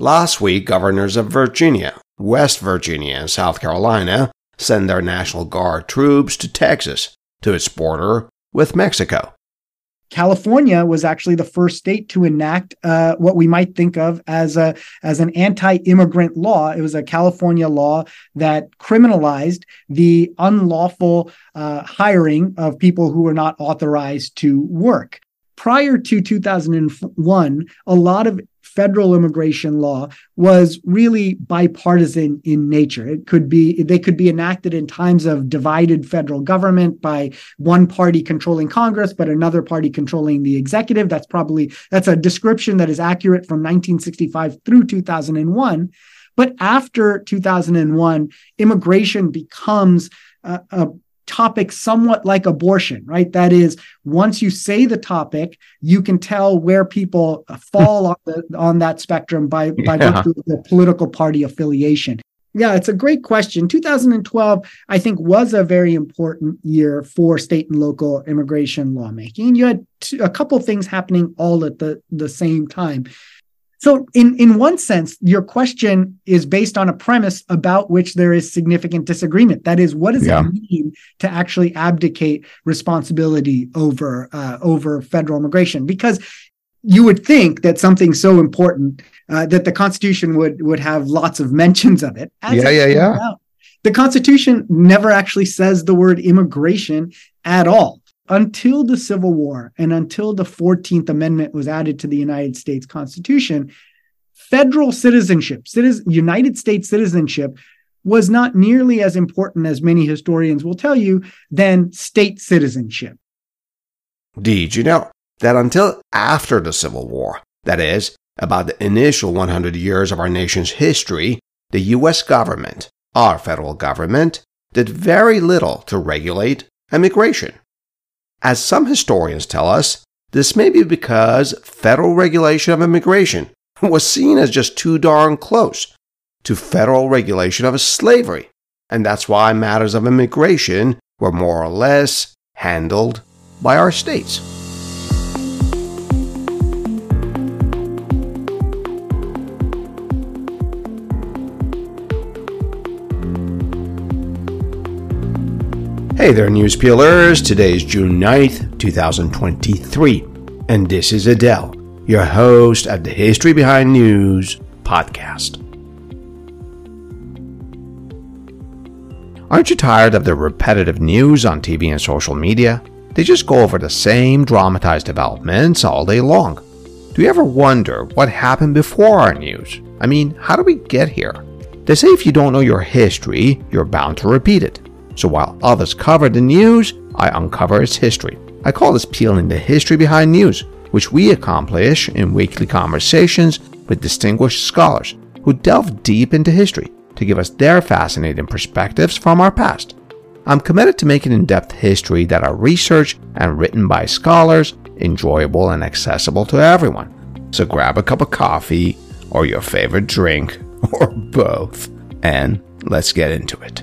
Last week, governors of Virginia, West Virginia, and South Carolina sent their National Guard troops to Texas to its border with Mexico. California was actually the first state to enact uh, what we might think of as a as an anti-immigrant law. It was a California law that criminalized the unlawful uh, hiring of people who were not authorized to work. Prior to 2001, a lot of federal immigration law was really bipartisan in nature. It could be they could be enacted in times of divided federal government by one party controlling Congress but another party controlling the executive. That's probably that's a description that is accurate from 1965 through 2001. But after 2001, immigration becomes a, a topic somewhat like abortion, right? That is, once you say the topic, you can tell where people fall on, the, on that spectrum by, by yeah. the political party affiliation. Yeah, it's a great question. 2012, I think, was a very important year for state and local immigration lawmaking. You had t- a couple things happening all at the, the same time. So, in, in one sense, your question is based on a premise about which there is significant disagreement. That is, what does yeah. it mean to actually abdicate responsibility over uh, over federal immigration? Because you would think that something so important uh, that the Constitution would would have lots of mentions of it. yeah, yeah, yeah. Out, the Constitution never actually says the word immigration at all until the Civil War and until the 14th Amendment was added to the United States Constitution, federal citizenship, citizen, United States citizenship, was not nearly as important as many historians will tell you than state citizenship. Did you know that until after the Civil War, that is, about the initial 100 years of our nation's history, the U.S. government, our federal government, did very little to regulate immigration. As some historians tell us, this may be because federal regulation of immigration was seen as just too darn close to federal regulation of slavery, and that's why matters of immigration were more or less handled by our states. Hey there, News Peelers. Today is June 9th, 2023, and this is Adele, your host at the History Behind News podcast. Aren't you tired of the repetitive news on TV and social media? They just go over the same dramatized developments all day long. Do you ever wonder what happened before our news? I mean, how do we get here? They say if you don't know your history, you're bound to repeat it. So while others cover the news, I uncover its history. I call this peeling the history behind news, which we accomplish in weekly conversations with distinguished scholars who delve deep into history to give us their fascinating perspectives from our past. I'm committed to making in depth history that are researched and written by scholars, enjoyable and accessible to everyone. So grab a cup of coffee or your favorite drink or both and let's get into it.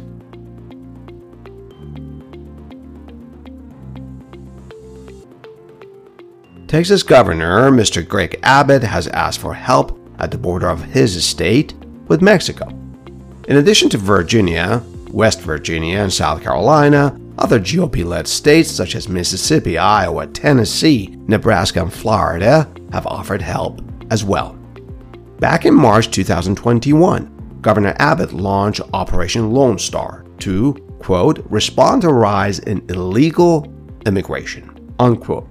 Texas Governor Mr. Greg Abbott has asked for help at the border of his state with Mexico. In addition to Virginia, West Virginia, and South Carolina, other GOP led states such as Mississippi, Iowa, Tennessee, Nebraska, and Florida have offered help as well. Back in March 2021, Governor Abbott launched Operation Lone Star to, quote, respond to rise in illegal immigration, unquote.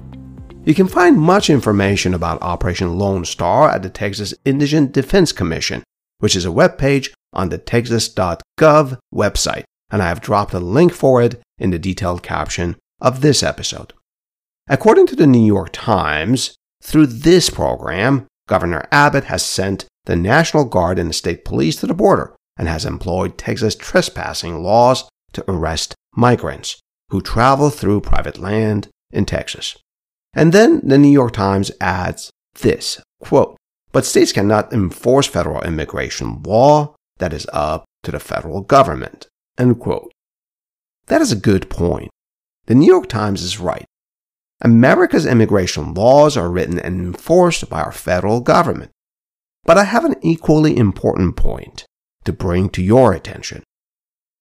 You can find much information about Operation Lone Star at the Texas Indigent Defense Commission, which is a webpage on the texas.gov website, and I have dropped a link for it in the detailed caption of this episode. According to the New York Times, through this program, Governor Abbott has sent the National Guard and the state police to the border and has employed Texas trespassing laws to arrest migrants who travel through private land in Texas. And then the New York Times adds this quote, but states cannot enforce federal immigration law that is up to the federal government. End quote. That is a good point. The New York Times is right. America's immigration laws are written and enforced by our federal government. But I have an equally important point to bring to your attention.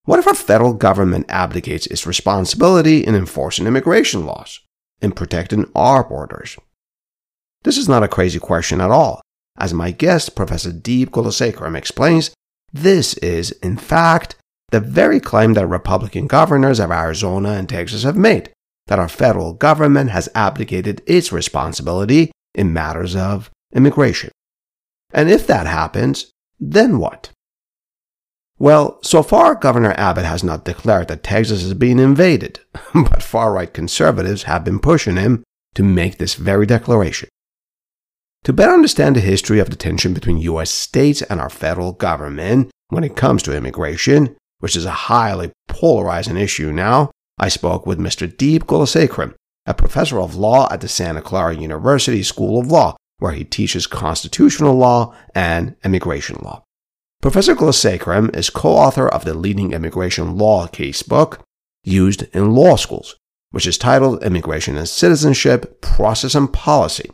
What if our federal government abdicates its responsibility in enforcing immigration laws, in protecting our borders? This is not a crazy question at all. As my guest, Professor Deep Gulasekaram, explains, this is, in fact, the very claim that Republican governors of Arizona and Texas have made that our federal government has abdicated its responsibility in matters of immigration. And if that happens, then what? Well, so far, Governor Abbott has not declared that Texas is being invaded, but far right conservatives have been pushing him to make this very declaration. To better understand the history of the tension between U.S. states and our federal government when it comes to immigration, which is a highly polarizing issue now, I spoke with Mr. Deep Gulasekaram, a professor of law at the Santa Clara University School of Law, where he teaches constitutional law and immigration law. Professor Gulasekaram is co-author of the leading immigration law casebook used in law schools, which is titled Immigration and Citizenship, Process and Policy.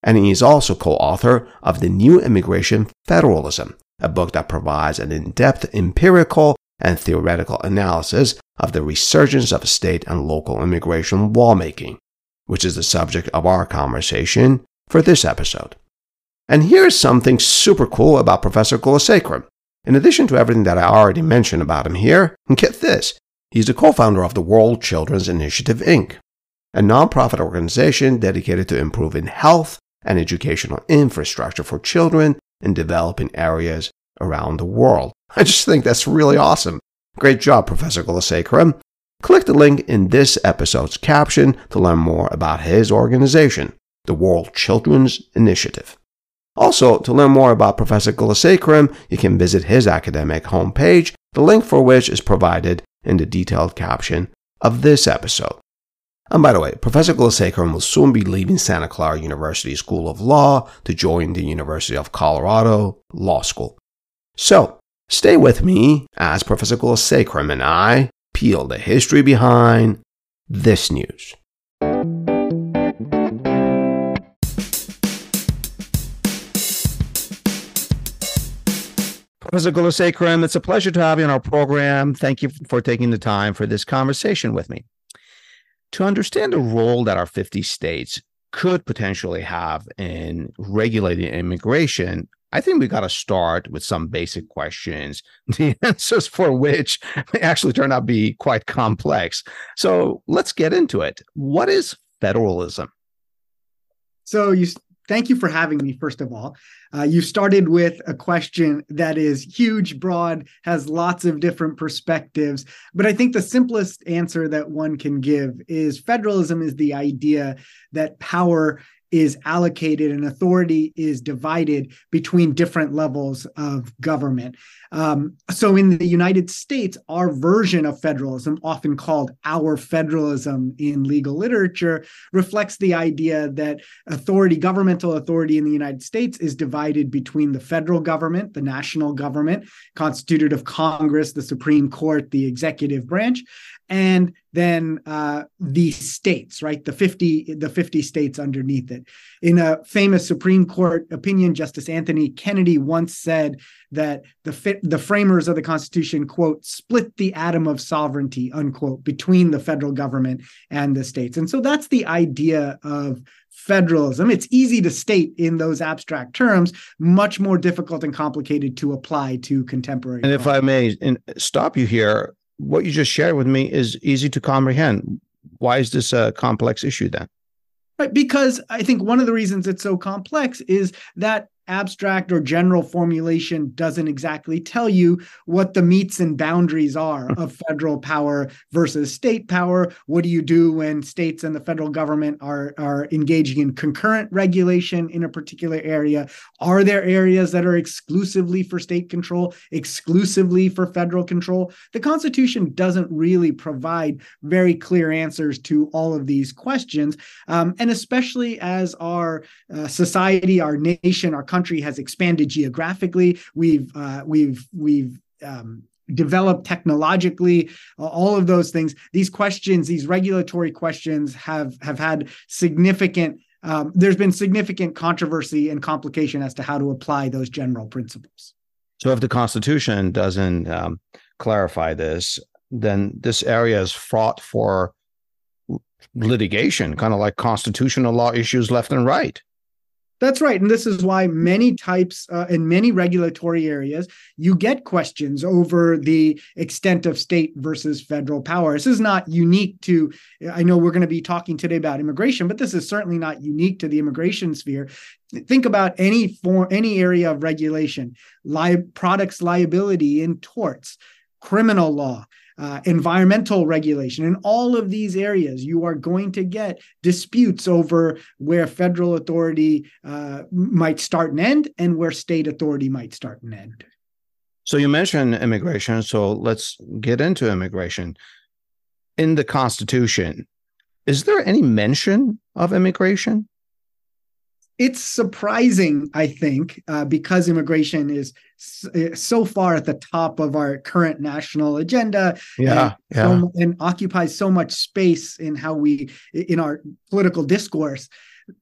And he is also co-author of The New Immigration Federalism, a book that provides an in-depth empirical and theoretical analysis of the resurgence of state and local immigration lawmaking, which is the subject of our conversation for this episode. And here's something super cool about Professor Gulasekaram. In addition to everything that I already mentioned about him here, get this, he's the co-founder of the World Children's Initiative Inc., a nonprofit organization dedicated to improving health and educational infrastructure for children in developing areas around the world. I just think that's really awesome. Great job, Professor Gulasekaram. Click the link in this episode's caption to learn more about his organization, the World Children's Initiative. Also, to learn more about Professor Gulasekaram, you can visit his academic homepage, the link for which is provided in the detailed caption of this episode. And by the way, Professor Gulasekaram will soon be leaving Santa Clara University School of Law to join the University of Colorado Law School. So, stay with me as Professor Gulasekaram and I peel the history behind this news. Professor Gulasekaram, it's a pleasure to have you on our program. Thank you for taking the time for this conversation with me. To understand the role that our 50 states could potentially have in regulating immigration, I think we got to start with some basic questions, the answers for which may actually turn out to be quite complex. So let's get into it. What is federalism? So you thank you for having me, first of all. Uh, you started with a question that is huge, broad, has lots of different perspectives. But I think the simplest answer that one can give is federalism is the idea that power is allocated and authority is divided between different levels of government. Um, so in the United States, our version of federalism, often called our federalism in legal literature, reflects the idea that authority, governmental authority in the United States, is divided between the federal government, the national government, constituted of Congress, the Supreme Court, the executive branch, and then uh, the states, right? The 50, the 50 states underneath it. In a famous Supreme Court opinion, Justice Anthony Kennedy once said that the the framers of the Constitution, quote, split the atom of sovereignty, unquote, between the federal government and the states. And so that's the idea of federalism. It's easy to state in those abstract terms, much more difficult and complicated to apply to contemporary. And if I may stop you here, what you just shared with me is easy to comprehend. Why is this a complex issue then? Right, because I think one of the reasons it's so complex is that abstract or general formulation doesn't exactly tell you what the meets and boundaries are of federal power versus state power. What do you do when states and the federal government are, are engaging in concurrent regulation in a particular area? Are there areas that are exclusively for state control, exclusively for federal control? The Constitution doesn't really provide very clear answers to all of these questions. Um, and especially as our uh, society, our nation, our country, country has expanded geographically. We've uh, we've we've um, developed technologically all of those things these questions these regulatory questions have have had significant um, there's been significant controversy and complication as to how to apply those general principles. So, if the Constitution doesn't um, clarify this, then this area is fraught for litigation, kind of like constitutional law issues left and right. That's right. And this is why many types uh, in many regulatory areas, you get questions over the extent of state versus federal power. This is not unique to, I know we're going to be talking today about immigration, but this is certainly not unique to the immigration sphere. Think about any form, any area of regulation, li- products liability in torts, criminal law, uh, environmental regulation. In all of these areas, you are going to get disputes over where federal authority uh, might start and end and where state authority might start and end. So you mentioned immigration. So let's get into immigration. In the Constitution, is there any mention of immigration? It's surprising, I think, uh, because immigration is eh, so far at the top of our current national agenda. Yeah, and, yeah. And occupies so much space in how we in our political discourse.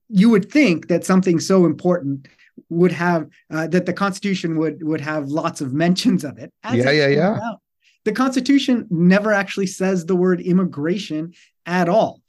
You would think that something so important would have uh, that the Constitution would would have lots of mentions of it. yeah, yeah, yeah. Out, the Constitution never actually says the word immigration at all.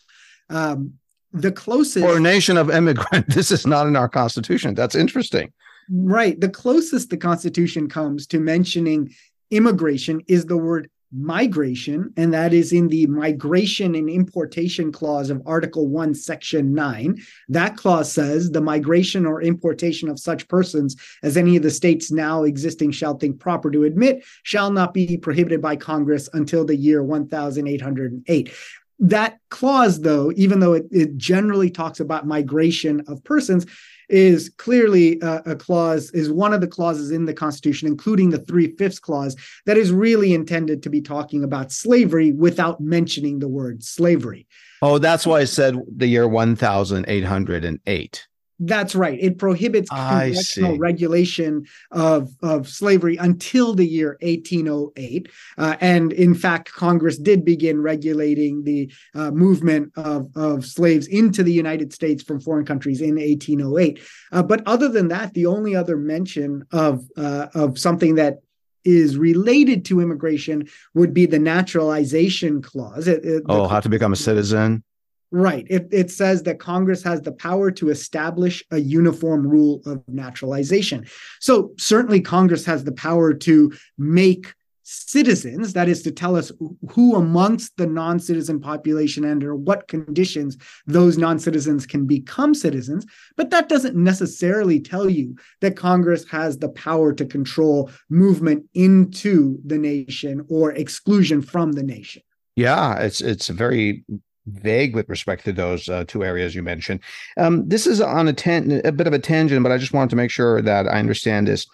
Um, the closest or a nation of immigrant. This is not in our constitution. That's interesting. Right. The closest the constitution comes to mentioning immigration is the word migration and that is in the migration and importation clause of article 1 section 9 that clause says the migration or importation of such persons as any of the states now existing shall think proper to admit shall not be prohibited by congress until the year 1808 that clause, though, even though it, it generally talks about migration of persons, is clearly a, a, clause, is one of the clauses in the Constitution, including the three fifths clause, that is really intended to be talking about slavery without mentioning the word slavery. Oh, that's why I said the year 1808. That's right. It prohibits congressional regulation of, of slavery until the year 1808. Uh, and in fact, Congress did begin regulating the uh, movement of, of slaves into the United States from foreign countries in 1808. Uh, but other than that, the only other mention of, uh, of something that is related to immigration would be the naturalization clause. It, it, oh, the, how to become a citizen? Right. It, it says that Congress has the power to establish a uniform rule of naturalization. So, certainly, Congress has the power to make citizens, that is to tell us who amongst the non citizen population and under what conditions those non citizens can become citizens. But that doesn't necessarily tell you that Congress has the power to control movement into the nation or exclusion from the nation. Yeah, it's it's a very vague with respect to those uh, two areas you mentioned. Um, this is on a, ten- a bit of a tangent, but I just wanted to make sure that I understand this.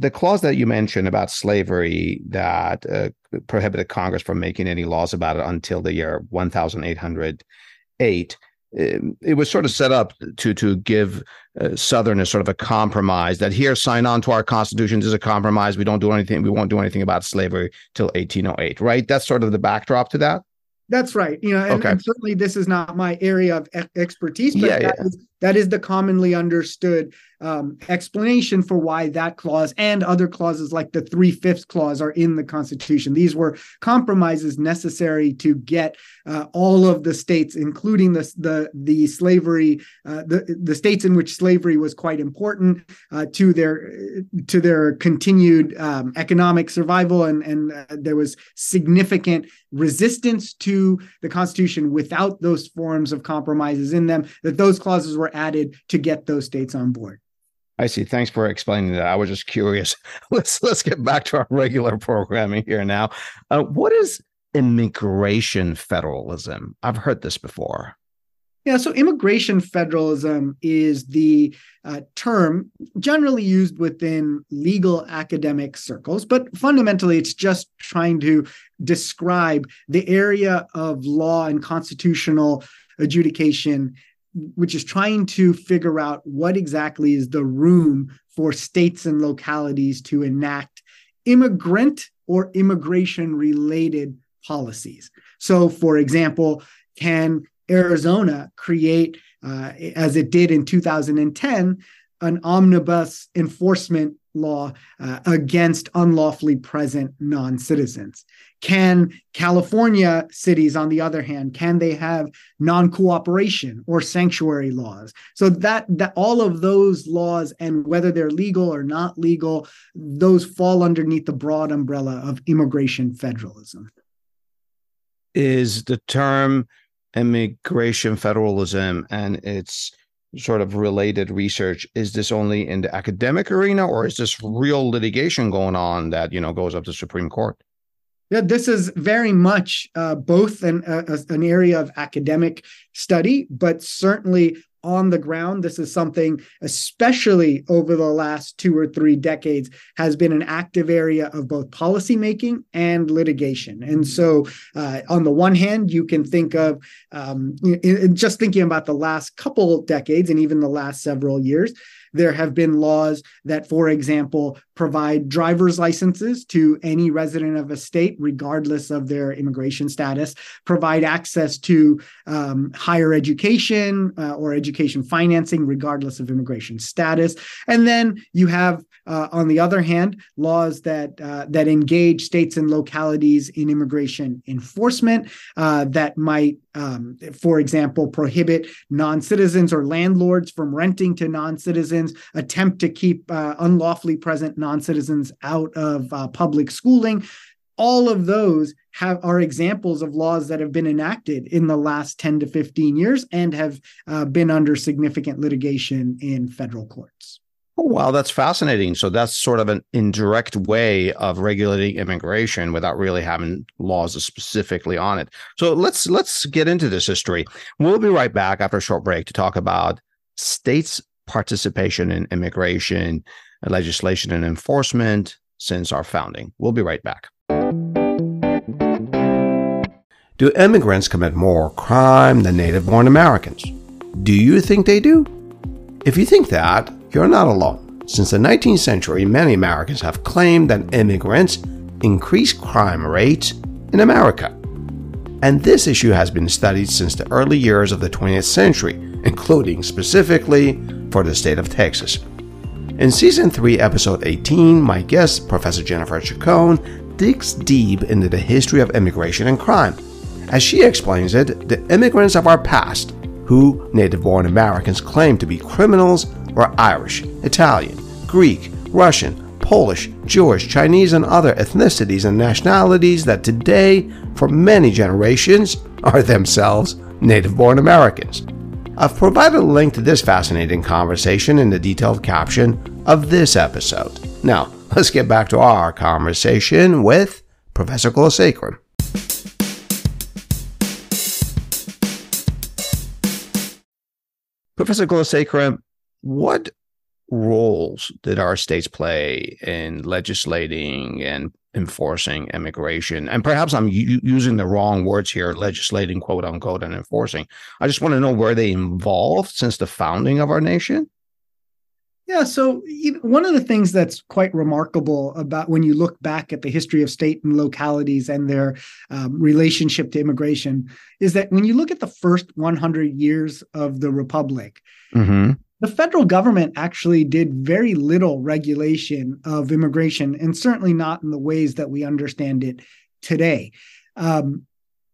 The clause that you mentioned about slavery that uh, prohibited Congress from making any laws about it until the year 1808 um, it was sort of set up to to give uh, Southerners sort of a compromise that here sign on to our constitution is a compromise. We don't do anything. We won't do anything about slavery till 1808. Right. That's sort of the backdrop to that. That's right. You know, and, okay. and, certainly this is not my area of expertise, but yeah, yeah. Is, that is the commonly understood um, explanation for why that clause and other clauses like the three fifths clause are in the Constitution. These were compromises necessary to get uh, all of the states, including the the the slavery, uh, the the states in which slavery was quite important uh, to their to their continued um, economic survival, and and uh, there was significant resistance to the Constitution without those forms of compromises in them. That those clauses were added to get those states on board. I see. Thanks for explaining that. I was just curious. Let's let's get back to our regular programming here now. Uh, what is immigration federalism? I've heard this before. Yeah, so immigration federalism is the uh, term generally used within legal academic circles, but fundamentally it's just trying to describe the area of law and constitutional adjudication which is trying to figure out what exactly is the room for states and localities to enact immigrant or immigration related policies. So, for example, can Arizona create, uh, as it did in 2010, an omnibus enforcement law uh, against unlawfully present non-citizens. Can california cities on the other hand can they have non-cooperation or sanctuary laws? So that that all of those laws and whether they're legal or not legal those fall underneath the broad umbrella of immigration federalism. Is the term immigration federalism and its sort of related research is this only in the academic arena or is this real litigation going on that you know goes up to supreme court? Yeah, this is very much uh, both an, uh, an area of academic study, but certainly on the ground. This is something, especially over the last two or three decades, has been an active area of both policymaking and litigation. And so, uh, on the one hand, you can think of um, just thinking about the last couple decades and even the last several years. There have been laws that, for example, provide driver's licenses to any resident of a state, regardless of their immigration status, provide access to um, higher education uh, or education financing, regardless of immigration status. And then you have uh, on the other hand, laws that uh, that engage states and localities in immigration enforcement uh, that might, um, for example, prohibit non-citizens or landlords from renting to non-citizens, attempt to keep uh, unlawfully present non-citizens out of uh, public schooling. All of those have are examples of laws that have been enacted in the last 10 to 15 years and have uh, been under significant litigation in federal courts. Oh, wow, that's fascinating. So that's sort of an indirect way of regulating immigration without really having laws specifically on it. So let's let's get into this history. We'll be right back after a short break to talk about states' participation in immigration legislation and enforcement since our founding. We'll be right back. Do immigrants commit more crime than native born Americans? Do you think they do? If you think that, you're not alone. Since the 19th century, many Americans have claimed that immigrants increase crime rates in America. And this issue has been studied since the early years of the 20th century, including specifically for the state of Texas. In Season 3, Episode 18, my guest, Professor Jennifer Chacon, digs deep into the history of immigration and crime. As she explains it, the immigrants of our past, who native born Americans claim to be criminals, were Irish, Italian, Greek, Russian, Polish, Jewish, Chinese, and other ethnicities and nationalities that today, for many generations, are themselves native born Americans. I've provided a link to this fascinating conversation in the detailed caption of this episode. Now, let's get back to our conversation with Professor Gulasekaram. Professor Gulasekaram, what roles did our states play in legislating and enforcing immigration? And perhaps I'm u- using the wrong words here, legislating, quote unquote, and enforcing. I just want to know where they involved since the founding of our nation. Yeah, so one of the things that's quite remarkable about when you look back at the history of state and localities and their um, relationship to immigration is that when you look at the first 100 years of the republic, mm-hmm the federal government actually did very little regulation of immigration, and certainly not in the ways that we understand it today. Um,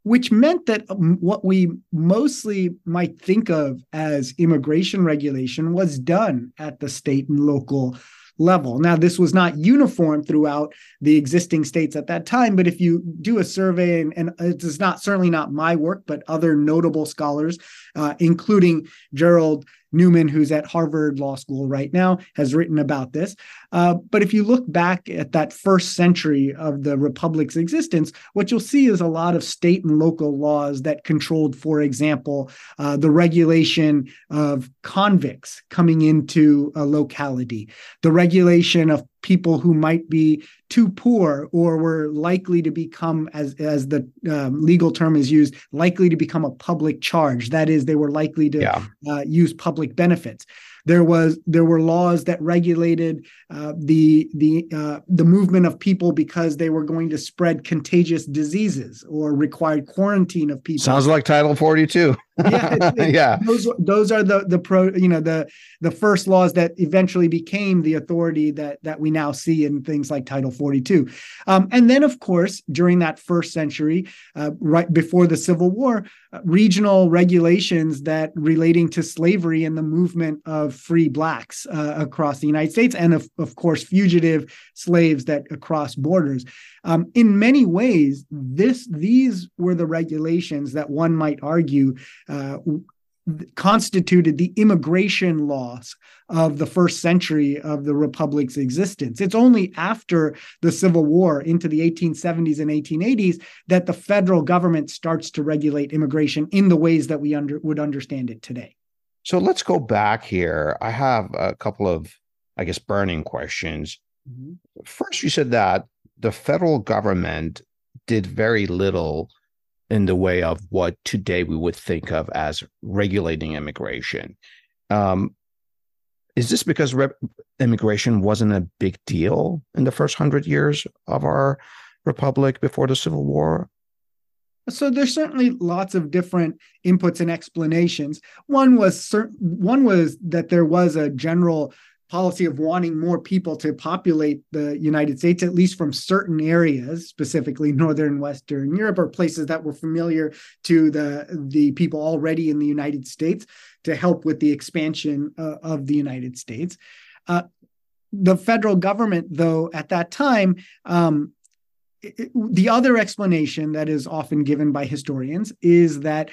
which meant that um, what we mostly might think of as immigration regulation was done at the state and local level. Now, this was not uniform throughout the existing states at that time, but if you do a survey, and, and it is not certainly not my work, but other notable scholars, uh, including Gerald Neuman, who's at Harvard Law School right now, has written about this. Uh, but if you look back at that first century of the republic's existence, what you'll see is a lot of state and local laws that controlled, for example, uh, the regulation of convicts coming into a locality, the regulation of people who might be too poor or were likely to become as as the um, legal term is used likely to become a public charge that is they were likely to yeah. uh, use public benefits There was there were laws that regulated uh, the the uh, the movement of people because they were going to spread contagious diseases or required quarantine of people. Sounds like Title Forty Two. yeah, yeah. Those those are the the pro you know the the first laws that eventually became the authority that that we now see in things like Title 42. Um, and then, of course, during that first century, uh, right before the Civil War, uh, regional regulations that relating to slavery and the movement of free blacks uh, across the United States, and of, of course, fugitive slaves that across borders. Um, in many ways, this these were the regulations that one might argue uh, constituted the immigration laws of the first century of the republic's existence. It's only after the Civil War into the 1870s and 1880s that the federal government starts to regulate immigration in the ways that we under, would understand it today. So let's go back here. I have a couple of, I guess, burning questions. Mm-hmm. First, you said that the federal government did very little in the way of what today we would think of as regulating immigration. Um, is this because re- immigration wasn't a big deal in the first hundred years of our republic before the Civil War? So there's certainly lots of different inputs and explanations. One was certain, one was that there was a general policy of wanting more people to populate the United States, at least from certain areas, specifically northern Western Europe, or places that were familiar to the, the people already in the United States to help with the expansion uh, of the United States. Uh, the federal government, though, at that time, um, the other explanation that is often given by historians is that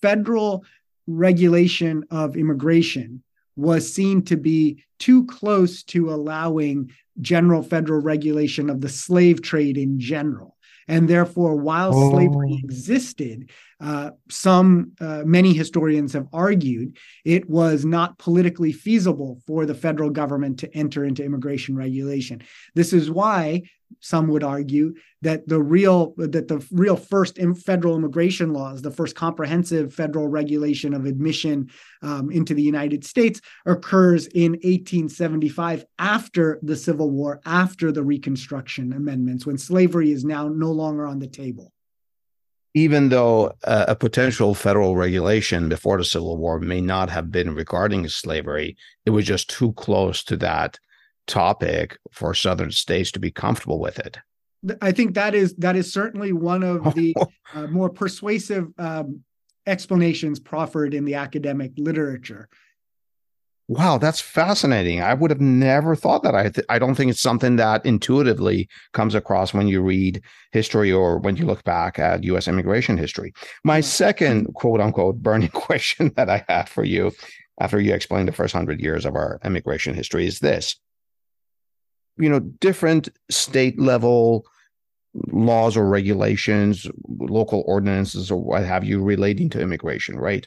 federal regulation of immigration was seen to be too close to allowing general federal regulation of the slave trade in general. And therefore, while oh. slavery existed, uh, some, uh, many historians have argued it was not politically feasible for the federal government to enter into immigration regulation. This is why some would argue that the real that the real first federal immigration laws, the first comprehensive federal regulation of admission um, into the United States, occurs in 1875 after the Civil War, after the Reconstruction amendments, when slavery is now no longer on the table. Even though uh, a potential federal regulation before the Civil War may not have been regarding slavery, it was just too close to that topic for southern states to be comfortable with it. I think that is that is certainly one of the uh, more persuasive um, explanations proffered in the academic literature. Wow, that's fascinating. I would have never thought that. I th- I don't think it's something that intuitively comes across when you read history or when you look back at U.S. immigration history. My second quote unquote burning question that I had for you after you explained the first hundred years of our immigration history is this: you know, different state level laws or regulations, local ordinances, or what have you relating to immigration, right?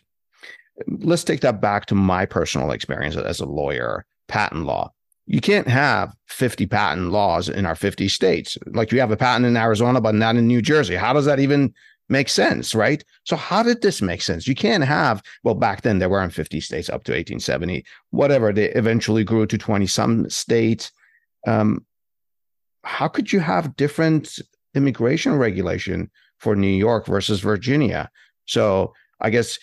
Let's take that back to my personal experience as a lawyer, patent law. You can't have 50 patent laws in our 50 states. Like you have a patent in Arizona, but not in New Jersey. How does that even make sense, right? So how did this make sense? You can't have, well, back then there weren't 50 states up to 1870, whatever. They eventually grew to 20 some states um, how could you have different immigration regulation for New York versus Virginia? So I guess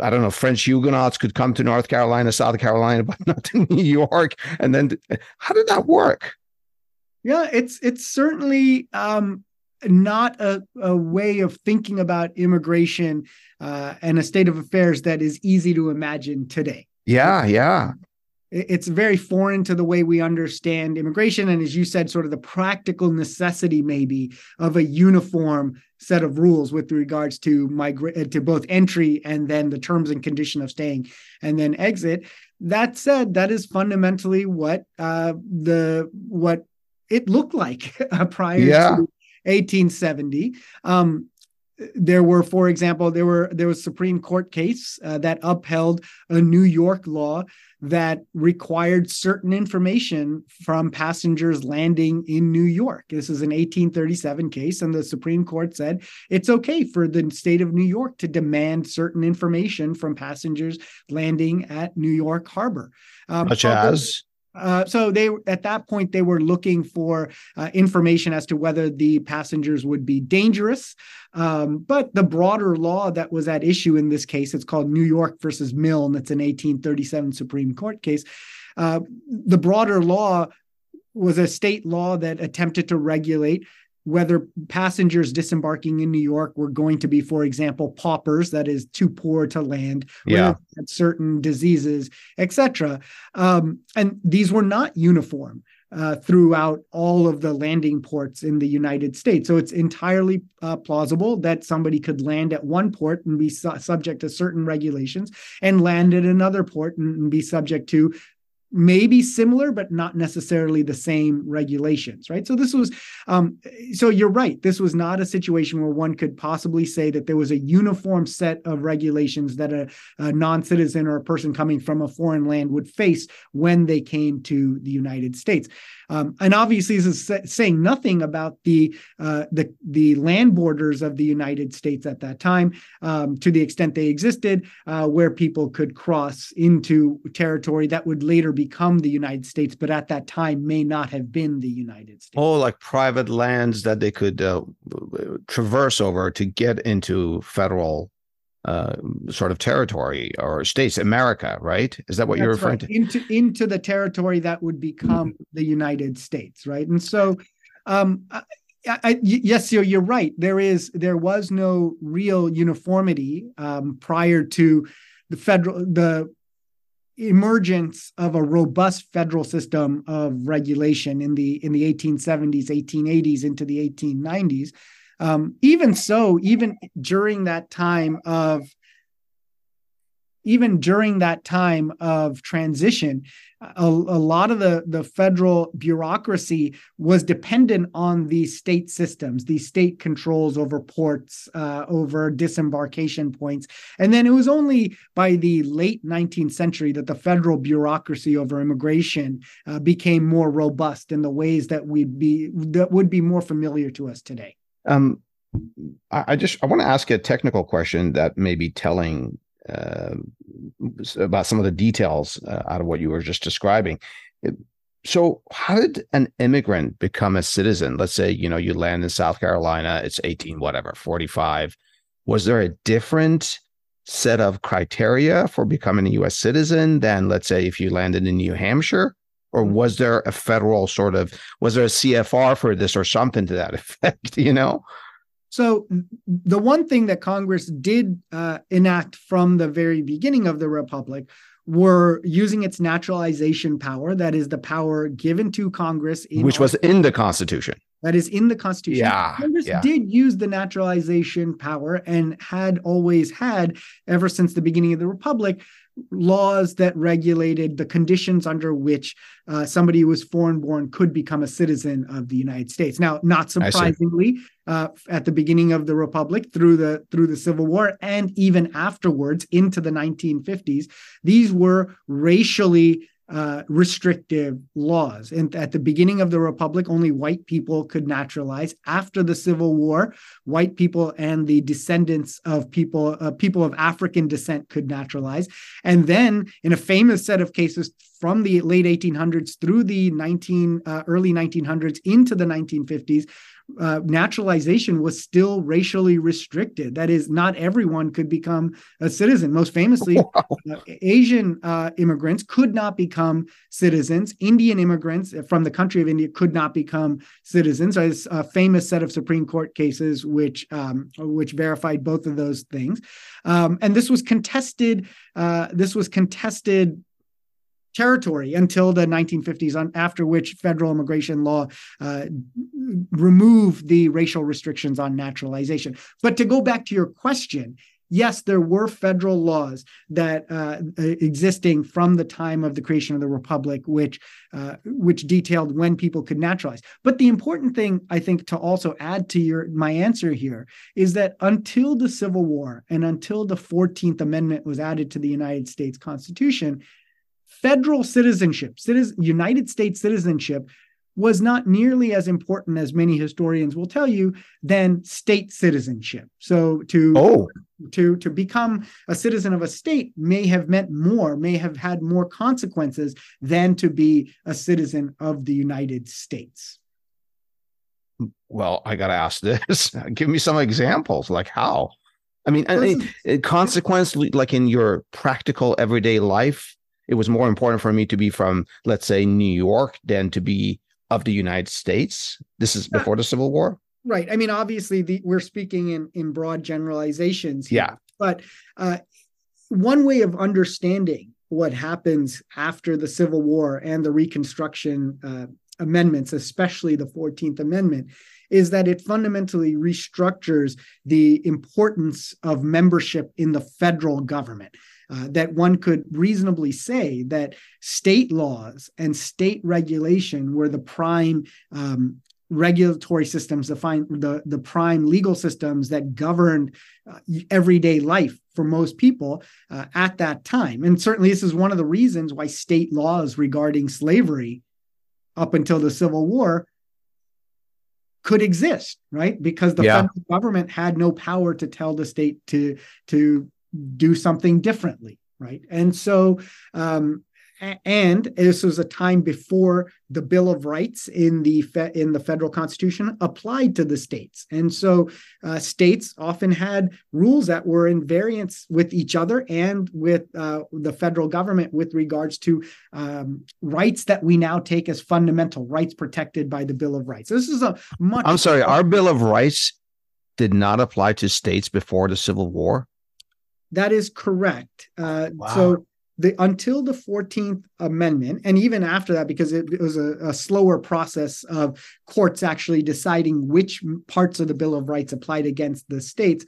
I don't know, French Huguenots could come to North Carolina, South Carolina, but not to New York. And then how did that work? Yeah, it's it's certainly um, not a, a way of thinking about immigration uh, and a state of affairs that is easy to imagine today. Yeah, yeah it's very foreign to the way we understand immigration and as you said sort of the practical necessity maybe of a uniform set of rules with regards to migrate uh, to both entry and then the terms and condition of staying and then exit that said that is fundamentally what uh, the what it looked like uh, prior yeah. to 1870 um, there were, for example, there were there was Supreme Court case uh, that upheld a New York law that required certain information from passengers landing in New York. This is an 1837 case, and the Supreme Court said it's okay for the state of New York to demand certain information from passengers landing at New York Harbor. Um, Such as uh, so they at that point they were looking for uh, information as to whether the passengers would be dangerous. Um, but the broader law that was at issue in this case, it's called New York versus Milne. It's an 1837 Supreme Court case. Uh, the broader law was a state law that attempted to regulate whether passengers disembarking in New York were going to be, for example, paupers, that is, too poor to land, yeah. certain diseases, etc. Um, and these were not uniform. Uh, throughout all of the landing ports in the United States. So it's entirely uh, plausible that somebody could land at one port and be su- subject to certain regulations and land at another port and, and be subject to maybe similar but not necessarily the same regulations right? So this was um, so you're right. This was not a situation where one could possibly say that there was a uniform set of regulations that a, a non-citizen or a person coming from a foreign land would face when they came to the united states um, and obviously, this is saying nothing about the uh, the the land borders of the United States at that time, um, to the extent they existed, uh, where people could cross into territory that would later become the United States, but at that time may not have been the United States. Oh, like private lands that they could uh, traverse over to get into federal uh, sort of territory or states, America, right? Is that what That's you're referring right. to? Into into the territory that would become mm-hmm. the United States, right? And so, um, I, I, yes, you're, you're right. There is there was no real uniformity um, prior to the federal the emergence of a robust federal system of regulation in the in the 1870s 1880s into the 1890s um, even so, even during that time of even during that time of transition, a, a, lot of the, the federal bureaucracy was dependent on these state systems, these state controls over ports, uh, over disembarkation points. And then it was only by the late 19th century that the federal bureaucracy over immigration uh, became more robust in the ways that we'd be that would be more familiar to us today. Um, I, I just I want to ask a technical question that may be telling uh, about some of the details uh, out of what you were just describing. So, how did an immigrant become a citizen? Let's say you know you land in South Carolina, it's eighteen whatever forty five. Was there a different set of criteria for becoming a U.S. citizen than let's say if you landed in New Hampshire? Or was there a federal sort of was there a CFR for this or something to that effect? You know. So the one thing that Congress did uh, enact from the very beginning of the republic were using its naturalization power, that is the power given to Congress, which was in the Constitution. That is in the Constitution. Yeah, Congress yeah. did use the naturalization power and had always had, ever since the beginning of the republic, laws that regulated the conditions under which uh, somebody who was foreign born could become a citizen of the United States. Now, not surprisingly, uh, at the beginning of the republic, through the through the Civil War, and even afterwards into the 1950s, these were racially uh, restrictive laws. And at the beginning of the Republic, only white people could naturalize. After the Civil War, white people and the descendants of people, uh, people of African descent could naturalize. And then, in a famous set of cases from the late 1800s through the 19 uh, early 1900s into the 1950s, uh, naturalization was still racially restricted. That is, not everyone could become a citizen. Most famously, wow. uh, Asian uh, immigrants could not become citizens. Indian immigrants from the country of India could not become citizens. There's a famous set of Supreme Court cases which um, which verified both of those things. Um, and this was contested. Uh, this was contested territory until the 1950s, on, after which federal immigration law uh, removed the racial restrictions on naturalization. But to go back to your question, yes, there were federal laws that uh, existing from the time of the creation of the republic, which uh, which detailed when people could naturalize. But the important thing, I think, to also add to your my answer here is that until the Civil War and until the Fourteenth Amendment was added to the United States Constitution, federal citizenship, citizen, United States citizenship was not nearly as important as many historians will tell you than state citizenship. So to oh. to to become a citizen of a state may have meant more, may have had more consequences than to be a citizen of the United States. Well, I got to ask this. Give me some examples like how. I mean, I mean, consequence like in your practical everyday life, it was more important for me to be from, let's say, New York than to be of the United States. This is before the Civil War. Right. I mean, obviously, the, we're speaking in in broad generalizations. Here, yeah. But uh, one way of understanding what happens after the Civil War and the Reconstruction uh, amendments, especially the Fourteenth Amendment, is that it fundamentally restructures the importance of membership in the federal government uh, that one could reasonably say that state laws and state regulation were the prime um, regulatory systems, the, fine, the, the prime legal systems that governed uh, everyday life for most people uh, at that time. And certainly, this is one of the reasons why state laws regarding slavery up until the Civil War could exist, right? Because the yeah. federal government had no power to tell the state to to do something differently right and so um, and this was a time before the Bill of Rights in the fe- in the federal constitution applied to the states, and so uh, states often had rules that were in variance with each other and with uh, the federal government with regards to um, rights that we now take as fundamental rights protected by the Bill of Rights. This is a much. I'm sorry, our Bill of Rights did not apply to states before the Civil War. That is correct. Uh, wow. So the until the 14th amendment and even after that because it, it was a, a, slower process of courts actually deciding which parts of the bill of rights applied against the states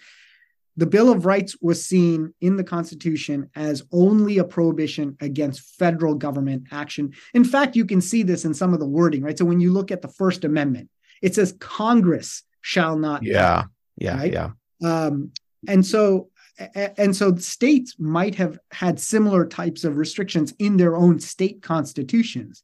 the bill of rights was seen in the constitution as only a prohibition against federal government action in fact you can see this in some of the wording right so when you look at the first amendment it says congress shall not yeah yeah right? yeah um, and so and so states might have had similar types of restrictions in their own state constitutions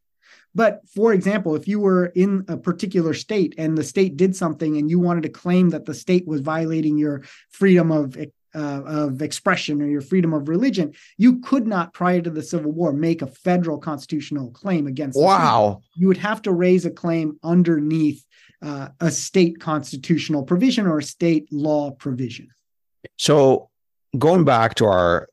but for example if you were in a particular state and the state did something and you wanted to claim that the state was violating your freedom of uh, of expression or your freedom of religion, you could not, prior to the Civil War, make a federal constitutional claim against. Wow! You would have to raise a claim underneath uh, a state constitutional provision or a state law provision. So going back to our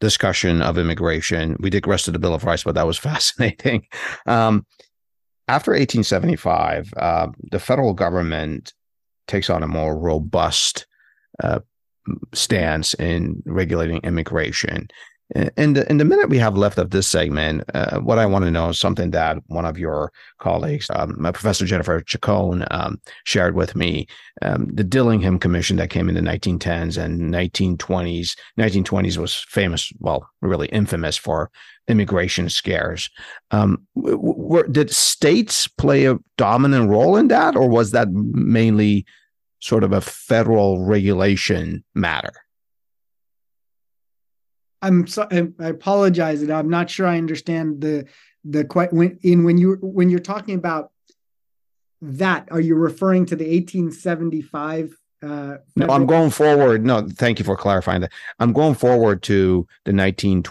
discussion of immigration, we did rest of the Bill of Rights, but that was fascinating. Um, after 1875, uh, the federal government takes on a more robust uh, stance in regulating immigration. In the, in the minute we have left of this segment, uh, what I want to know is something that one of your colleagues, um, Professor Jennifer Chacon, um, shared with me. Um, the Dillingham Commission that came in the 1910s and 1920s. 1920s was famous, well, really infamous for immigration scares. Um, were, did states play a dominant role in that, or was that mainly sort of a federal regulation matter? I'm so I apologize and I'm not sure I understand the the quite when in when you when you're talking about that are you referring to the 1875 uh, no, I'm going forward. No, thank you for clarifying that. I'm going forward to the 1920s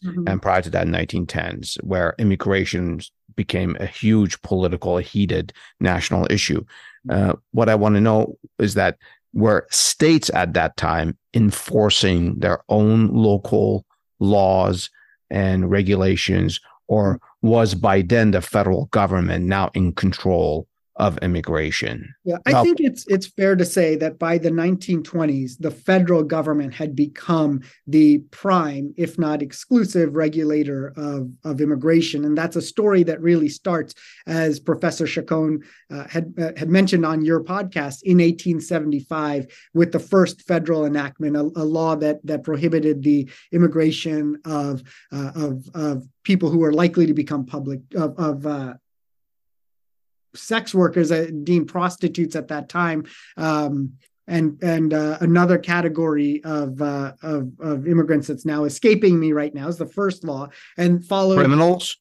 mm-hmm. and prior to that, 1910s, where immigration became a huge political, heated national issue. Mm-hmm. Uh, what I want to know is that were states at that time enforcing their own local laws and regulations, or was by then the federal government now in control of immigration. Yeah, I now, think it's it's fair to say that by the 1920s, the federal government had become the prime, if not exclusive, regulator of, of immigration, and that's a story that really starts, as Professor Chacon uh, had uh, had mentioned on your podcast, in 1875 with the first federal enactment, a, a law that that prohibited the immigration of uh, of of people who are likely to become public of, of uh, sex workers uh, deemed prostitutes at that time. Um, and and uh, another category of, uh, of of immigrants that's now escaping me right now is the first law and followed criminals?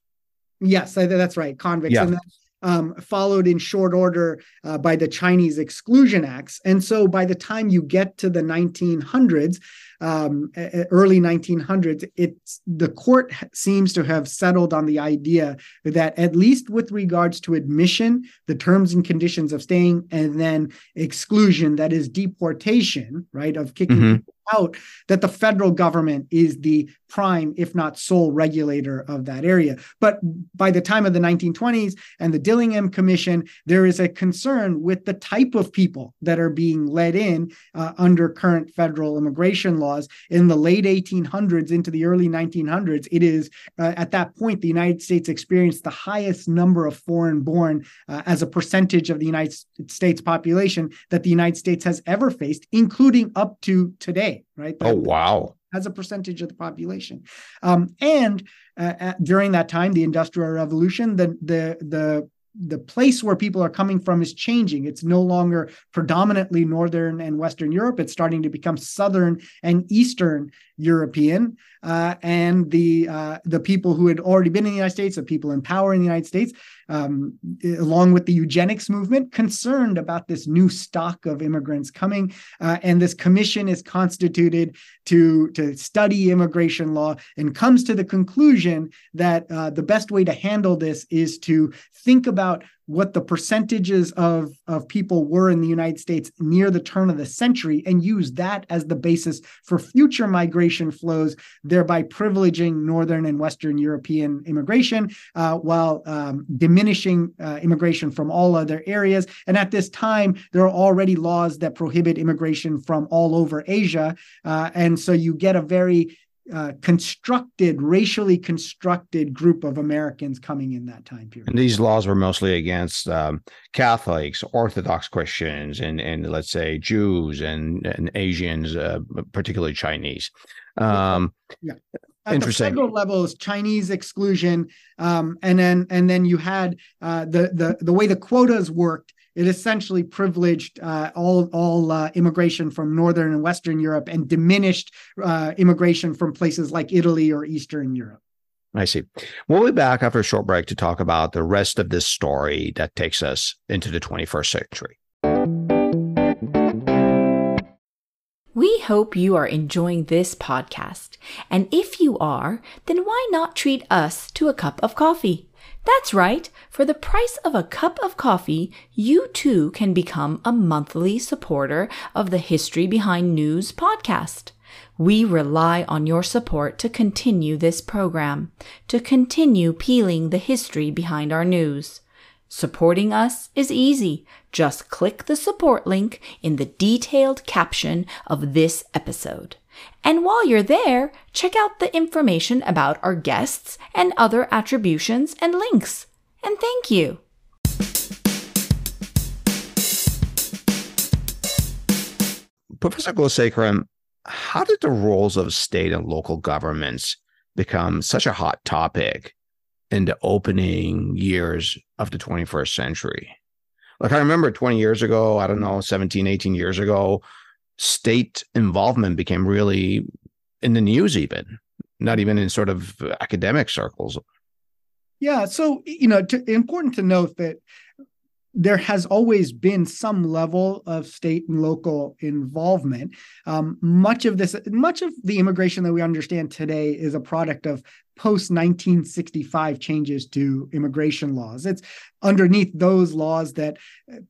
Yes that's right convicts. Yeah. and um, followed in short order uh, by the Chinese exclusion acts. And so by the time you get to the 1900s, um, early 1900s, it's the court seems to have settled on the idea that at least with regards to admission, the terms and conditions of staying, and then exclusion, that is deportation, right, of kicking mm-hmm. people out, that the federal government is the prime, if not sole regulator of that area. But by the time of the 1920s and the Dillingham Commission, there is a concern with the type of people that are being let in uh, under current federal immigration laws. In the late 1800s into the early 1900s, it is uh, at that point the United States experienced the highest number of foreign born uh, as a percentage of the United States population that the United States has ever faced, including up to today, right? oh, wow as a percentage of the population. Um, and uh, at, during that time, the Industrial Revolution, the the the the place where people are coming from is changing. It's no longer predominantly Northern and Western Europe. It's starting to become Southern and Eastern European. Uh, and the uh, the people who had already been in the United States, the people in power in the United States, um, along with the eugenics movement, concerned about this new stock of immigrants coming. Uh, and this commission is constituted to to study immigration law and comes to the conclusion that uh, the best way to handle this is to think about what the percentages of, of people were in the United States near the turn of the century and use that as the basis for future migration flows, thereby privileging Northern and Western European immigration uh, while um, diminishing uh, immigration from all other areas. And at this time, there are already laws that prohibit immigration from all over Asia. Uh, and so you get a very uh, constructed, racially constructed group of Americans coming in that time period. And these laws were mostly against um, Catholics, Orthodox Christians, and and let's say Jews and and Asians, uh, particularly Chinese. Um, yeah. At Interesting. the federal level is Chinese exclusion, um, and then and then you had uh, the the the way the quotas worked it essentially privileged uh, all all uh, immigration from northern and western Europe and diminished uh, immigration from places like Italy or Eastern Europe. I see. We'll be back after a short break to talk about the rest of this story that takes us into the 21st century. We hope you are enjoying this podcast. And if you are, then why not treat us to a cup of coffee? That's right. For the price of a cup of coffee, you too can become a monthly supporter of the History Behind News podcast. We rely on your support to continue this program, to continue peeling the history behind our news. Supporting us is easy. Just click the support link in the detailed caption of this episode. And while you're there, check out the information about our guests and other attributions and links. And thank you. Professor Gulasekaram, how did the roles of state and local governments become such a hot topic in the opening years of the 21st century? Like I remember 20 years ago, I don't know, 17, 18 years ago, state involvement became really in the news, even not even in sort of academic circles. Yeah. So, you know, to, important to note that there has always been some level of state and local involvement. Um, much of this, much of the immigration that we understand today is a product of post 1965 changes to immigration laws. It's underneath those laws that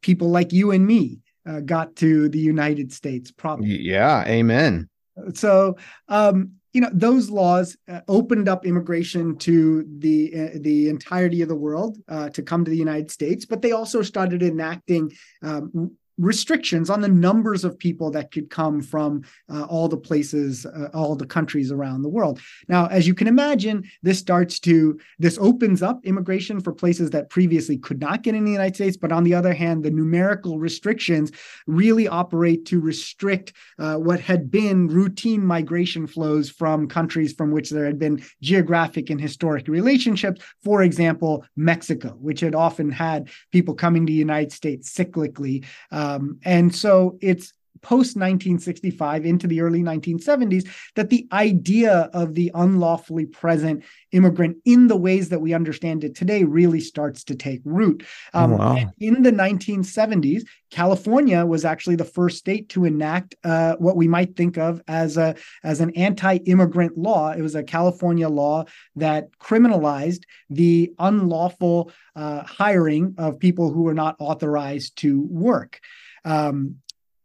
people like you and me uh, got to the United States. Probably. Yeah. Amen. So, um, you know those laws uh, opened up immigration to the uh, the entirety of the world uh, to come to the United States, but they also started enacting um, restrictions on the numbers of people that could come from uh, all the places, uh, all the countries around the world. Now, as you can imagine, this starts to this opens up immigration for places that previously could not get in the United States. But on the other hand, the numerical restrictions really operate to restrict uh, what had been routine migration flows from countries from which there had been geographic and historic relationships. For example, Mexico, which had often had people coming to the United States cyclically. Uh, um, and so it's post 1965 into the early 1970s that the idea of the unlawfully present immigrant in the ways that we understand it today really starts to take root. Um, wow. In the 1970s, California was actually the first state to enact uh, what we might think of as a as an anti-immigrant law. It was a California law that criminalized the unlawful uh, hiring of people who were not authorized to work. Um,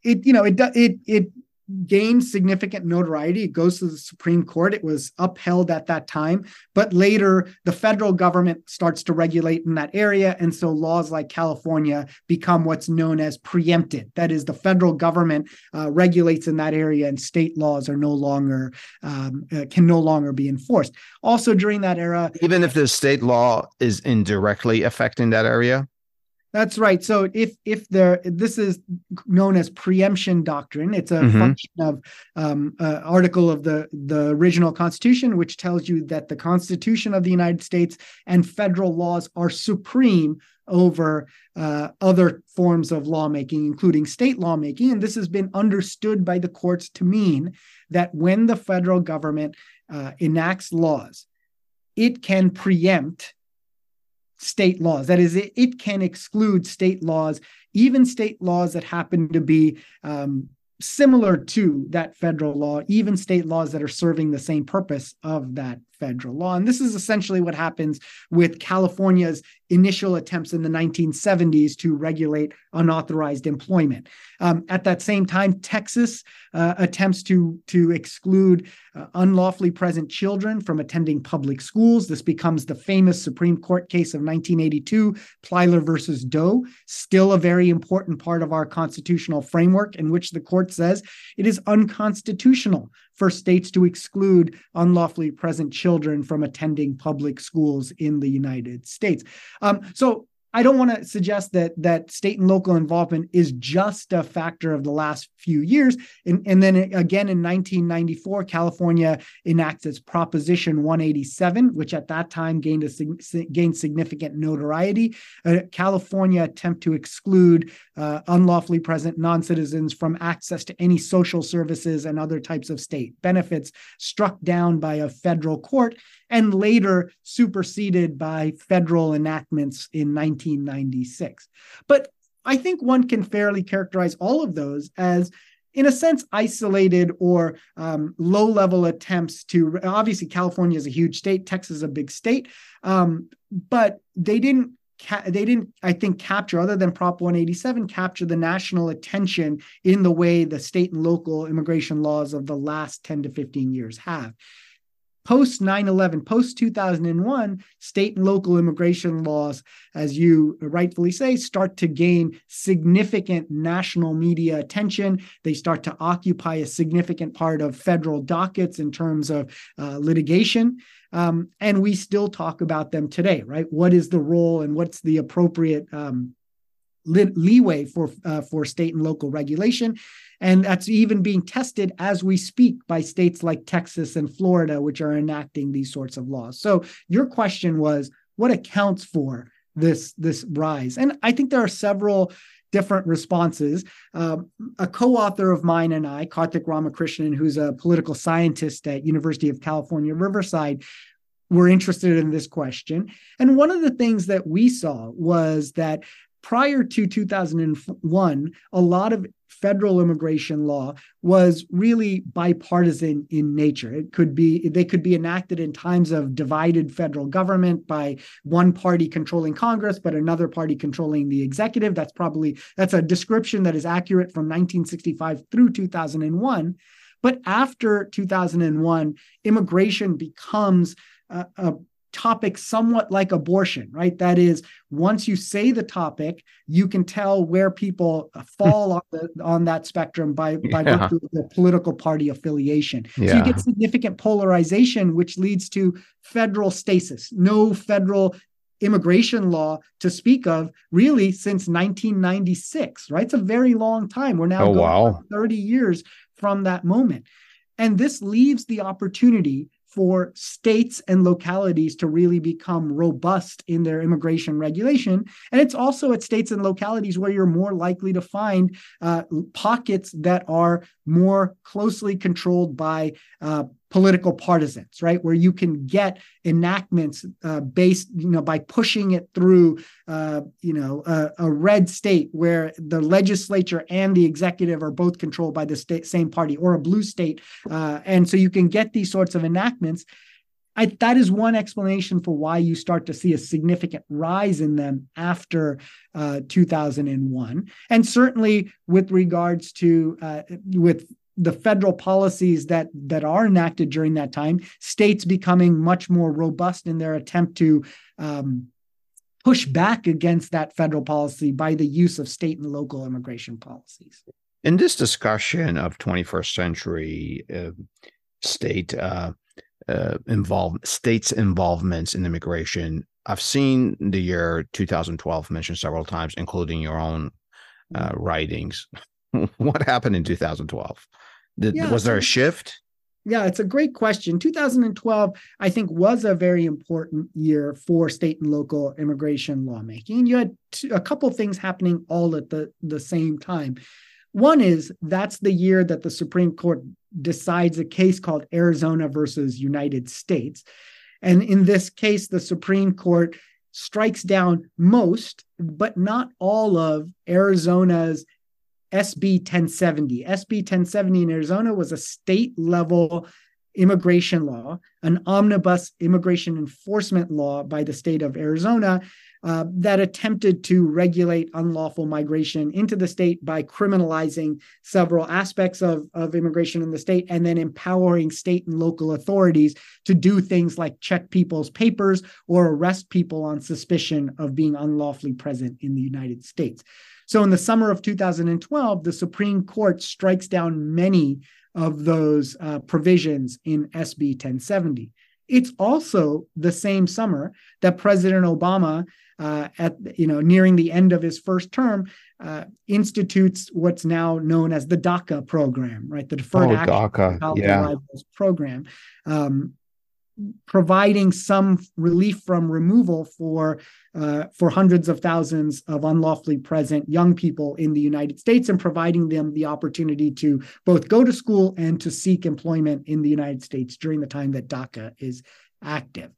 it you know it it it gained significant notoriety. It goes to the Supreme Court. It was upheld at that time, but later the federal government starts to regulate in that area, and so laws like California become what's known as preempted. That is, the federal government uh, regulates in that area, and state laws are no longer um, uh, can no longer be enforced. Also, during that era, even if the state law is indirectly affecting that area. That's right. So if if there this is known as preemption doctrine, it's a mm-hmm. function of um, uh, article of the the original Constitution, which tells you that the Constitution of the United States and federal laws are supreme over uh, other forms of lawmaking, including state lawmaking. And this has been understood by the courts to mean that when the federal government uh, enacts laws, it can preempt state laws. That is, it, it can exclude state laws, even state laws that happen to be um, similar to that federal law, even state laws that are serving the same purpose of that federal law. And this is essentially what happens with California's initial attempts in the 1970s to regulate unauthorized employment. Um, at that same time, Texas uh, attempts to, to exclude uh, unlawfully present children from attending public schools. This becomes the famous Supreme Court case of 1982, Plyler versus Doe, still a very important part of our constitutional framework, in which the court says it is unconstitutional for states to exclude unlawfully present children from attending public schools in the United States. Um, so I don't want to suggest that that state and local involvement is just a factor of the last few years. And, and then again in 1994, California enacts its Proposition 187, which at that time gained a gained significant notoriety. Uh, California attempt to exclude uh, unlawfully present non-citizens from access to any social services and other types of state benefits, struck down by a federal court and later superseded by federal enactments in 1996. But I think one can fairly characterize all of those as in a sense, isolated or um, low level attempts to. Obviously, California is a huge state, Texas is a big state, um, but they didn't. Ca- they didn't, I think, capture other than Prop 187, capture the national attention in the way the state and local immigration laws of the last 10 to 15 years have. Post 9-11 post 2001 state and local immigration laws as you rightfully say start to gain significant national media attention. They start to occupy a significant part of federal dockets in terms of uh, litigation um, and we still talk about them today right? What is the role and what's the appropriate um, leeway for uh, for state and local regulation? And that's even being tested as we speak by states like Texas and Florida which are enacting these sorts of laws. So your question was what accounts for this this rise? And i think there are several different responses uh, a co-author of mine and i karthik ramakrishnan who's a political scientist at university of california riverside were interested in this question. And one of the things that we saw was that prior to 2001, a lot of federal immigration law was really bipartisan in nature. It could be they could be enacted in times of divided federal government by one party controlling Congress but another party controlling the executive. That's probably that's a description that is accurate from 1965 through 2001. But after 2001, immigration becomes a, a topic somewhat like abortion, right? That is, once you say the topic, you can tell where people fall on, the, on that spectrum by, by yeah. the political party affiliation. Yeah. So you get significant polarization, which leads to federal stasis, no federal immigration law to speak of really since 1996 right it's a very long time we're now oh, wow. 30 years from that moment and this leaves the opportunity for states and localities to really become robust in their immigration regulation. And it's also at states and localities where you're more likely to find uh, pockets that are more closely controlled by uh, political partisans, right? Where you can get enactments uh, based, you know, by pushing it through, uh, you know, a, a, red state where the legislature and the executive are both controlled by the state, same party, or a blue state, uh, and so you can get these sorts of enactments. I, that is one explanation for why you start to see a significant rise in them after uh, 2001, and certainly with regards to uh, with the federal policies that that are enacted during that time, states becoming much more robust in their attempt to um, push back against that federal policy by the use of state and local immigration policies. In this discussion of 21st century uh, state uh, uh, involved states' involvements in immigration, I've seen the year 2012 mentioned several times, including your own uh, writings. what happened in 2012? Did, yeah, was there a shift? Yeah, it's a great question. 2012, I think, was a very important year for state and local immigration lawmaking. You had a couple things happening all at the, the same time. One is that's the year that the Supreme Court decides a case called Arizona versus United States. And in this case, the Supreme Court strikes down most, but not all of Arizona's SB 1070. SB 1070 in Arizona was a state level immigration law, an omnibus immigration enforcement law by the state of Arizona uh, that attempted to regulate unlawful migration into the state by criminalizing several aspects of, of immigration in the state and then empowering state and local authorities to do things like check people's papers or arrest people on suspicion of being unlawfully present in the United States. So, in the summer of 2012, the Supreme Court strikes down many of those uh, provisions in SB 1070. It's also the same summer that President Obama, uh, at you know nearing the end of his first term, uh, institutes what's now known as the DACA program, right? The Deferred oh, Action DACA, yeah. program. Um, providing some relief from removal for uh, for hundreds of thousands of unlawfully present young people in the United States and providing them the opportunity to both go to school and to seek employment in the United States during the time that DACA is active.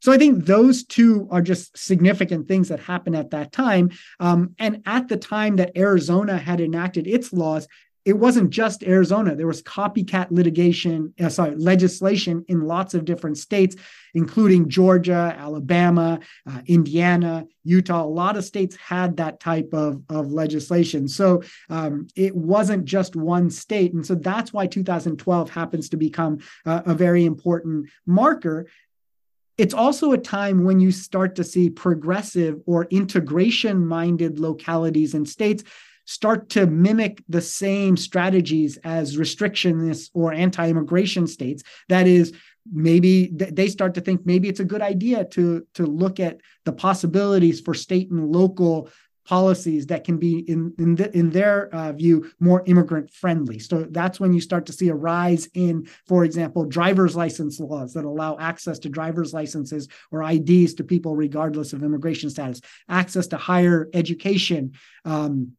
So I think those two are just significant things that happened at that time. Um, and at the time that Arizona had enacted its laws, it wasn't just Arizona. There was copycat litigation, uh, sorry, legislation in lots of different states, including Georgia, Alabama, uh, Indiana, Utah. A lot of states had that type of, of legislation. So um, it wasn't just one state. And so that's why 2012 happens to become uh, a very important marker it's also a time when you start to see progressive or integration minded localities and states start to mimic the same strategies as restrictionists or anti-immigration states. That is maybe they start to think maybe it's a good idea to to look at the possibilities for state and local policies that can be in in, the, in their uh, view more immigrant friendly so that's when you start to see a rise in for example driver's license laws that allow access to driver's licenses or ids to people regardless of immigration status access to higher education um,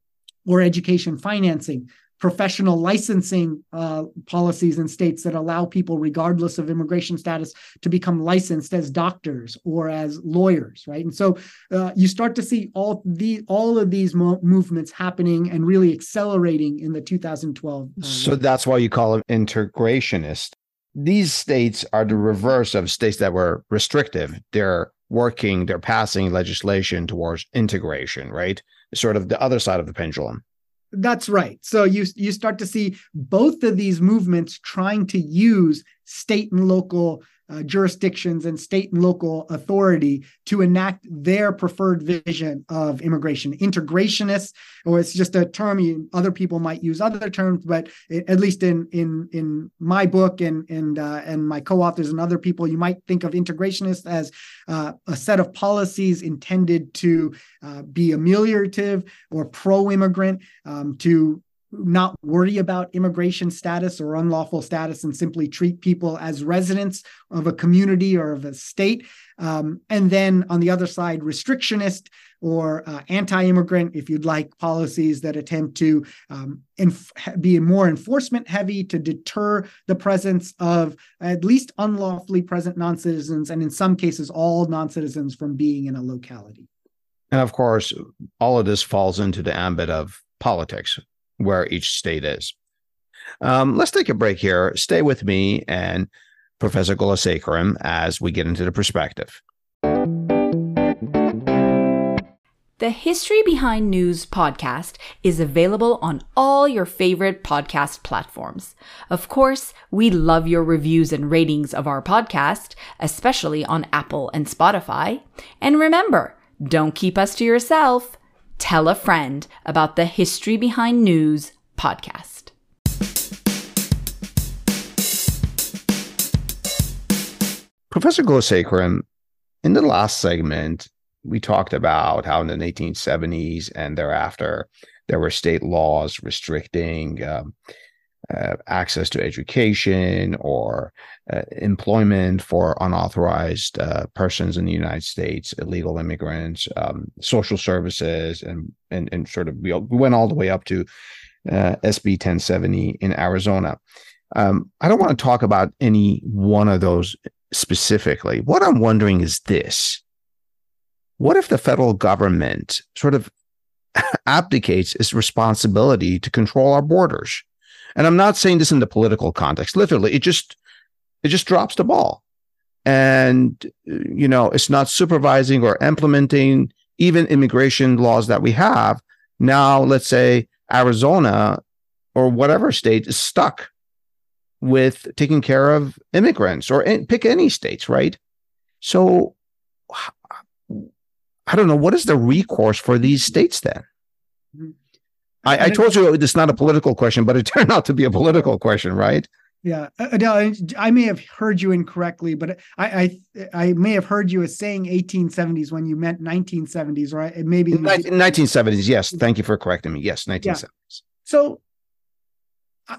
or education financing, professional licensing uh, policies in states that allow people, regardless of immigration status, to become licensed as doctors or as lawyers, right? And so uh, you start to see all the all of these mo- movements happening and really accelerating in the 2012. Uh, so that's why you call them integrationist. These states are the reverse of states that were restrictive. They're working, they're passing legislation towards integration, right? Sort of the other side of the pendulum. That's right. So you you start to see both of these movements trying to use state and local uh, jurisdictions and state and local authority to enact their preferred vision of immigration. Integrationists, or it's just a term you, other people might use other terms, but it, at least in in in my book and and uh, and my co-authors and other people, you might think of integrationists as uh, a set of policies intended to uh, be ameliorative or pro-immigrant, um, to not worry about immigration status or unlawful status and simply treat people as residents of a community or of a state. Um, and then on the other side, restrictionist or uh, anti immigrant, if you'd like, policies that attempt to um, inf- be more enforcement heavy to deter the presence of at least unlawfully present non citizens, and in some cases, all non citizens from being in a locality. And of course, all of this falls into the ambit of politics, where each state is. Um, let's take a break here. Stay with me and Professor Gulasekaram as we get into the perspective. The History Behind News podcast is available on all your favorite podcast platforms. Of course, we love your reviews and ratings of our podcast, especially on Apple and Spotify. And remember, don't keep us to yourself tell a friend about the History Behind News podcast. Professor Gulasekaram, in the last segment, we talked about how in the 1970s and thereafter, there were state laws restricting um, uh, access to education or uh, employment for unauthorized uh, persons in the United States, illegal immigrants, um, social services, and, and and sort of we went all the way up to uh, SB 1070 in Arizona. Um, I don't want to talk about any one of those specifically. What I'm wondering is this: What if the federal government sort of abdicates its responsibility to control our borders? And I'm not saying this in the political context. Literally, it just it just drops the ball. And you know, it's not supervising or implementing even immigration laws that we have. Now, let's say Arizona or whatever state is stuck with taking care of immigrants or pick any states, right? So I don't know what is the recourse for these states then? I, I told you it's not a political question, but it turned out to be a political question, right? Yeah, uh, Adele, I may have heard you incorrectly, but I, I I may have heard you as saying 1870s when you meant 1970s, right? Maybe 1970s. Yes, thank you for correcting me. Yes, 1970s. Yeah. So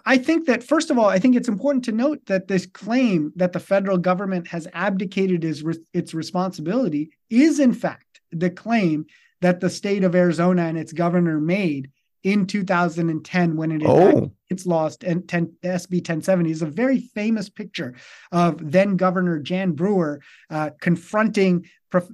I think that first of all, I think it's important to note that this claim that the federal government has abdicated its its responsibility is in fact the claim that the state of Arizona and its governor made in 2010 when it oh. It's lost and 10, SB 1070 is a very famous picture of then Governor Jan Brewer uh, confronting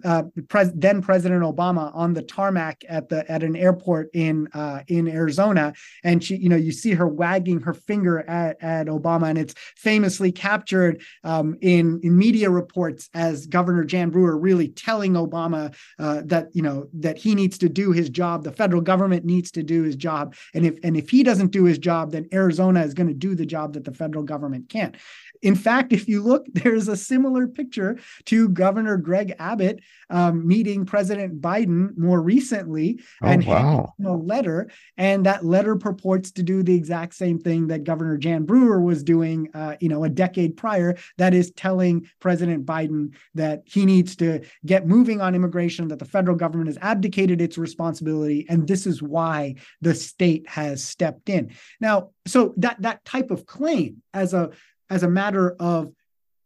uh, pres- then President Obama on the tarmac at the at an airport in uh, in Arizona, and she, you know, you see her wagging her finger at, at Obama, and it's famously captured um, in in media reports as Governor Jan Brewer really telling Obama uh, that you know that he needs to do his job, the federal government needs to do his job, and if and if he doesn't do his job, then Arizona is going to do the job that the federal government can't. In fact, if you look, there's a similar picture to Governor Greg Abbott um, meeting President Biden more recently oh, and wow. a letter. And that letter purports to do the exact same thing that Governor Jan Brewer was doing, uh, you know, a decade prior. That is telling President Biden that he needs to get moving on immigration, that the federal government has abdicated its responsibility, and this is why the state has stepped in. Now, so that that type of claim as a as a matter of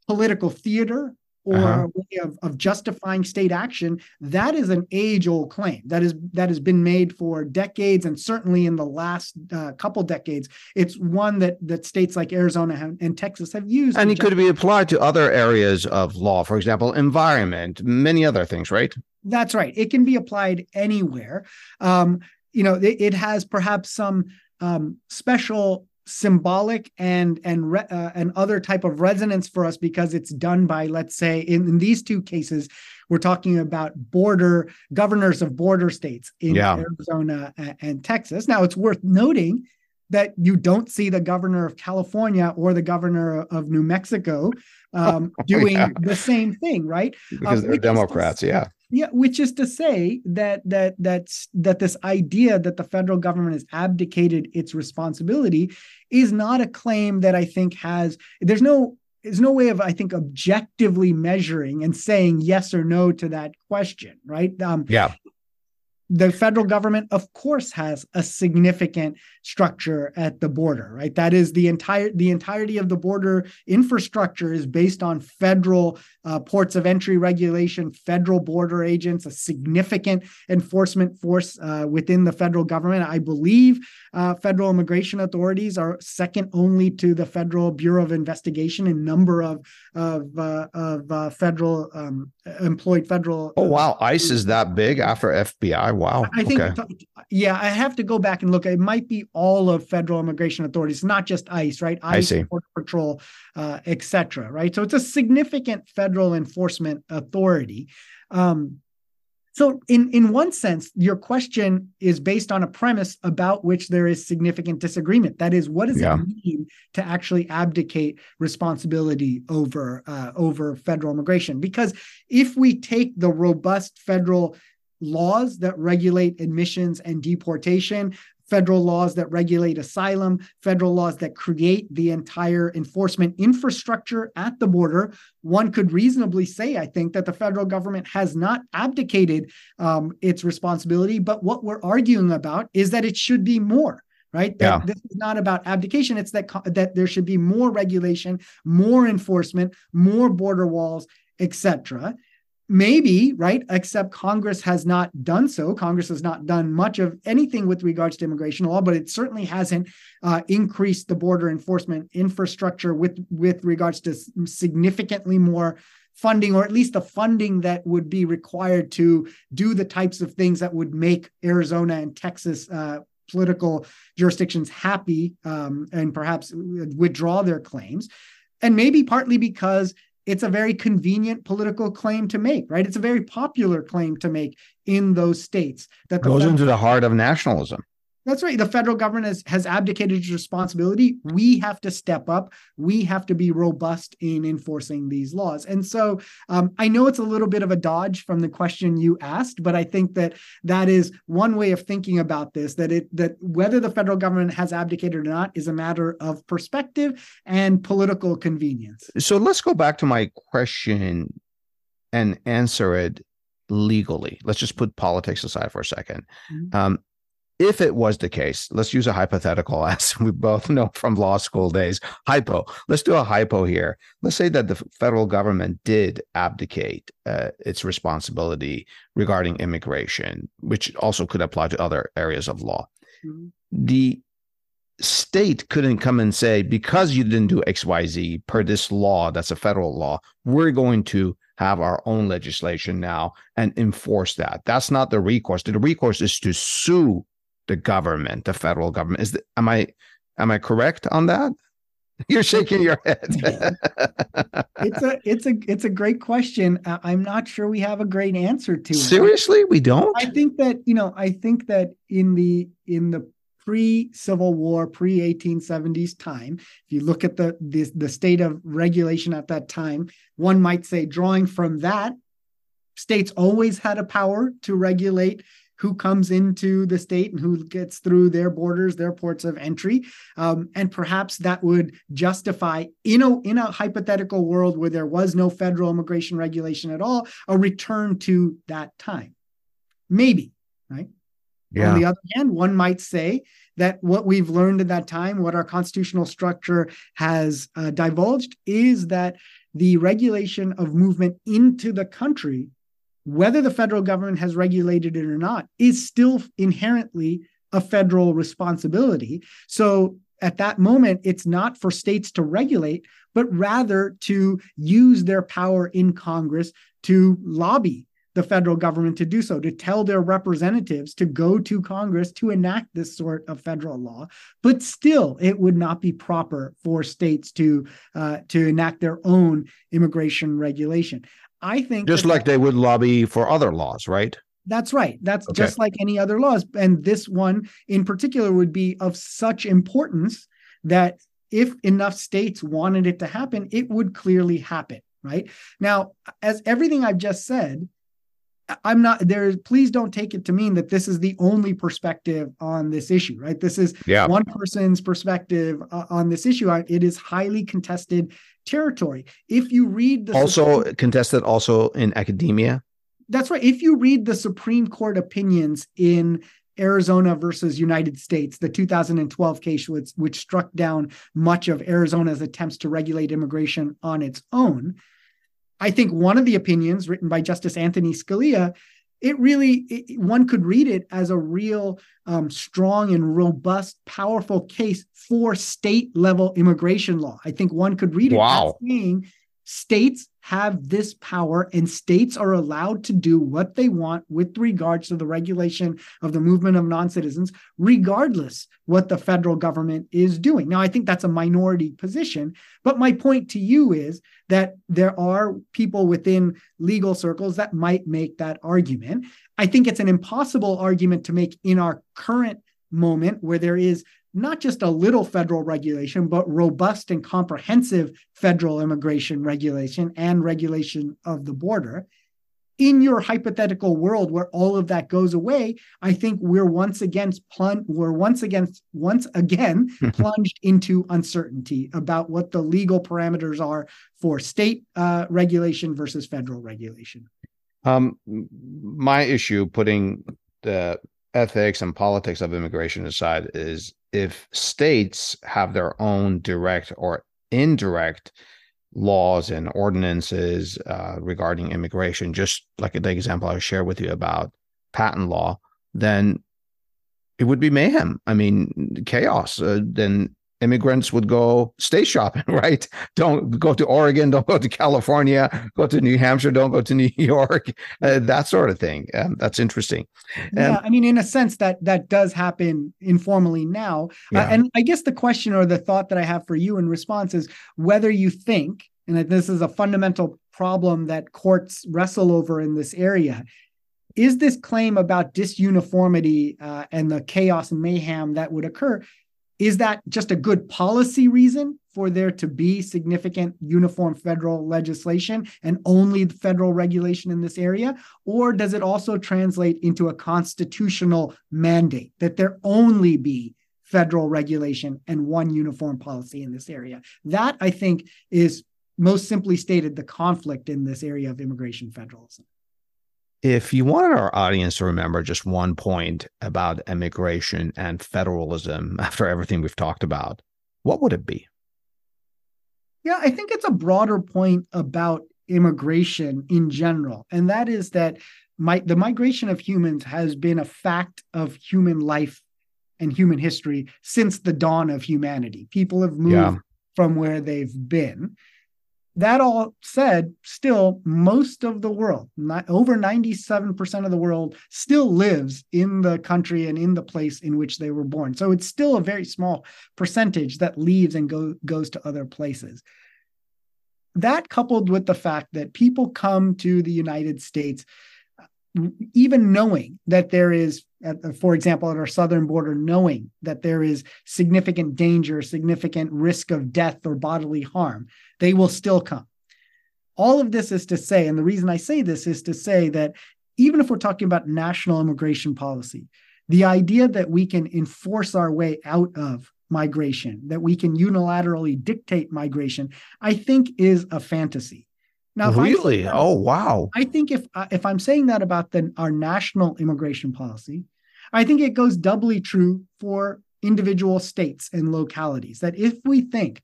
political theater or uh-huh. way of, of justifying state action that is an age old claim. That is that has been made for decades and certainly in the last uh, couple decades. It's one that that states like arizona and texas have used and it could be applied to other areas of law for example environment many other things right? That's right. It can be applied anywhere. Um, you know it, it has perhaps some um, special symbolic and and re, uh, and other type of resonance for us because it's done by let's say in, in these two cases we're talking about border governors of border states in Yeah. Arizona a- and Texas. Now, it's worth noting that you don't see the governor of California or the governor of New Mexico um, doing Yeah. the same thing, right? because Um, they're which is Democrats. Yeah. Yeah, which is to say that that that's that this idea that the federal government has abdicated its responsibility is not a claim that I think has there's no there's no way of I think objectively measuring and saying yes or no to that question, right? Um, Yeah. the federal government of course has a significant structure at the border right that is the entire the entirety of the border infrastructure is based on federal uh, ports of entry regulation federal border agents a significant enforcement force uh, within the federal government i believe uh, federal immigration authorities are second only to the federal bureau of investigation in number of of, uh, of uh, federal um, employed federal Oh wow, ICE is that big after FBI. Wow. I think, okay. yeah, I have to go back and look. It might be all of federal immigration authorities, not just ICE, right? I ICE. Border Patrol, uh, et cetera, right? So it's a significant federal enforcement authority. Um, so, in in one sense, your question is based on a premise about which there is significant disagreement. That is, what does Yeah. it mean to actually abdicate responsibility over uh, over federal immigration? Because if we take the robust federal laws that regulate admissions and deportation, federal laws that regulate asylum, federal laws that create the entire enforcement infrastructure at the border, one could reasonably say, I think, that the federal government has not abdicated um, its responsibility. But what we're arguing about is that it should be more. Right. That Yeah. this is not about abdication. It's that that there should be more regulation, more enforcement, more border walls, etc maybe right except congress has not done so. Congress has not done much of anything with regards to immigration law but it certainly hasn't uh, increased the border enforcement infrastructure with with regards to significantly more funding or at least the funding that would be required to do the types of things that would make arizona and texas uh, political jurisdictions happy um, and perhaps withdraw their claims. And maybe partly because it's a very convenient political claim to make, right? It's a very popular claim to make in those states that Goes federal- into the heart of nationalism. That's right. The federal government has, has abdicated its responsibility. We have to step up. We have to be robust in enforcing these laws. And so um, I know it's a little bit of a dodge from the question you asked, but I think that that is one way of thinking about this. That it that whether the federal government has abdicated or not is a matter of perspective and political convenience. So let's go back to my question and answer it legally. Let's just put politics aside for a 2nd Mhm. Um, if it was the case, let's use a hypothetical, as we both know from law school days. Hypo. Let's do a hypo here. Let's say that the federal government did abdicate uh, its responsibility regarding immigration, which also could apply to other areas of law. Mhm. The state couldn't come and say because you didn't do xyz per this law that's a federal law we're going to have our own legislation now and enforce that that's not the recourse the recourse is to sue the government the federal government. Is the, am i am i correct on that? You're shaking your head. It's a it's a it's a great question. I'm not sure we have a great answer to it. seriously? We don't? I think that you know I think that in the in the pre Civil War, pre 1870s time, if you look at the, the the state of regulation at that time, one might say, drawing from that, states always had a power to regulate who comes into the state and who gets through their borders, their ports of entry, um, and perhaps that would justify in a in a hypothetical world where there was no federal immigration regulation at all, a return to that time. Maybe, right? On the other hand, one might say that what we've learned at that time, what our constitutional structure has uh, divulged, is that the regulation of movement into the country, whether the federal government has regulated it or not, is still inherently a federal responsibility. So at that moment, it's not for states to regulate, but rather to use their power in Congress to lobby the federal government to do so, to tell their representatives to go to Congress to enact this sort of federal law. But still, it would not be proper for states to uh, to enact their own immigration regulation. I think just like that, they would lobby for other laws, right? That's right. That's okay. just like any other laws. And this one in particular would be of such importance that if enough states wanted it to happen, it would clearly happen. Right now, as everything I've just said, I'm not there. Please don't take it to mean that this is the only perspective on this issue, right? This is yeah. one person's perspective uh, on this issue. It is highly contested territory. If you read the also Supreme, contested also in academia. That's right. If you read the Supreme Court opinions in Arizona versus United States, the 2012 case, which, which struck down much of Arizona's attempts to regulate immigration on its own. I think one of the opinions written by Justice Anthony Scalia, it really, it, one could read it as a real um, strong and robust, powerful case for state level immigration law. I think one could read it wow. as saying states have this power and states are allowed to do what they want with regards to the regulation of the movement of non-citizens regardless what the federal government is doing. Now i think that's a minority position but my point to you is that there are people within legal circles that might make that argument. I think it's an impossible argument to make in our current moment where there is not just a little federal regulation, but robust and comprehensive federal immigration regulation and regulation of the border. In your hypothetical world where all of that goes away, I think we're once again plunged, we're once again once again plunged into uncertainty about what the legal parameters are for state uh, regulation versus federal regulation. Um, my issue, putting the ethics and politics of immigration aside, is if states have their own direct or indirect laws and ordinances uh, regarding immigration, just like the example I shared with you about patent law, then it would be mayhem. I mean, chaos. Uh, then immigrants would go stay shopping, right? Don't go to Oregon, don't go to California, go to New Hampshire, don't go to New York, uh, that sort of thing. Um, that's interesting. yeah, I mean, in a sense, that that does happen informally now. Uh, yeah. Uh, and I guess the question or the thought that I have for you in response is whether you think, and that this is a fundamental problem that courts wrestle over in this area. Is this claim about disuniformity uh, and the chaos and mayhem that would occur is that just a good policy reason for there to be significant uniform federal legislation and only federal regulation in this area? Or does it also translate into a constitutional mandate that there only be federal regulation and one uniform policy in this area? That, I think, is most simply stated the conflict in this area of immigration federalism. If you wanted our audience to remember just one point about immigration and federalism after everything we've talked about, what would it be? Yeah, I think it's a broader point about immigration in general. And that is that my, the migration of humans has been a fact of human life and human history since the dawn of humanity. People have moved yeah. from where they've been that all said, still most of the world, not, over 97% of the world still lives in the country and in the place in which they were born. So it's still a very small percentage that leaves and go, goes to other places. That coupled with the fact that people come to the United States even knowing that there is for example at our southern border knowing that there is significant danger significant risk of death or bodily harm they will still come. All of this is to say and the reason i say this is to say that even if we're talking about national immigration policy the idea that we can enforce our way out of migration that we can unilaterally dictate migration i think is a fantasy now, really? That, oh, wow. I think if uh, if I'm saying that about the, our national immigration policy, I think it goes doubly true for individual states and localities. That if we think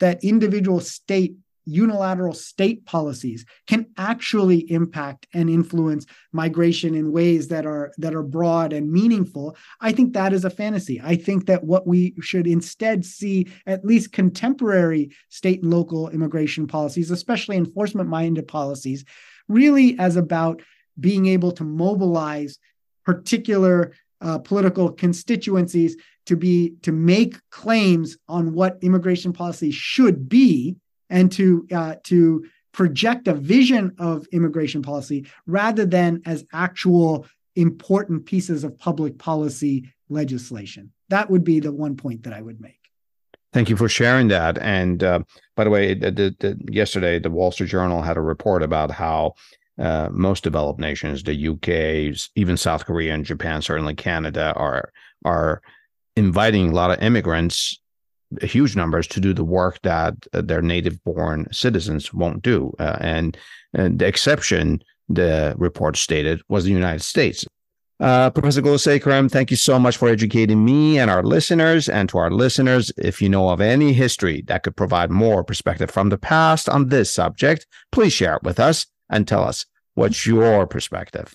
that individual state unilateral state policies can actually impact and influence migration in ways that are that are broad and meaningful. I think that is a fantasy. I think that what we should instead see at least contemporary state and local immigration policies especially enforcement minded policies really as about being able to mobilize particular uh, political constituencies to be to make claims on what immigration policy should be and to uh, to project a vision of immigration policy rather than as actual important pieces of public policy legislation. That would be the one point that I would make. Thank you for sharing that. And uh, by the way, the, the, the, yesterday the Wall Street Journal had a report about how uh, most developed nations, the UK, even South Korea and Japan, certainly Canada, are are inviting a lot of immigrants, huge numbers, to do the work that uh, their native-born citizens won't do. Uh, and, and the exception, the report stated, was the United States. Uh, Professor Gulasekaram, thank you so much for educating me and our listeners. And to our listeners, if you know of any history that could provide more perspective from the past on this subject, please share it with us and tell us what's your perspective.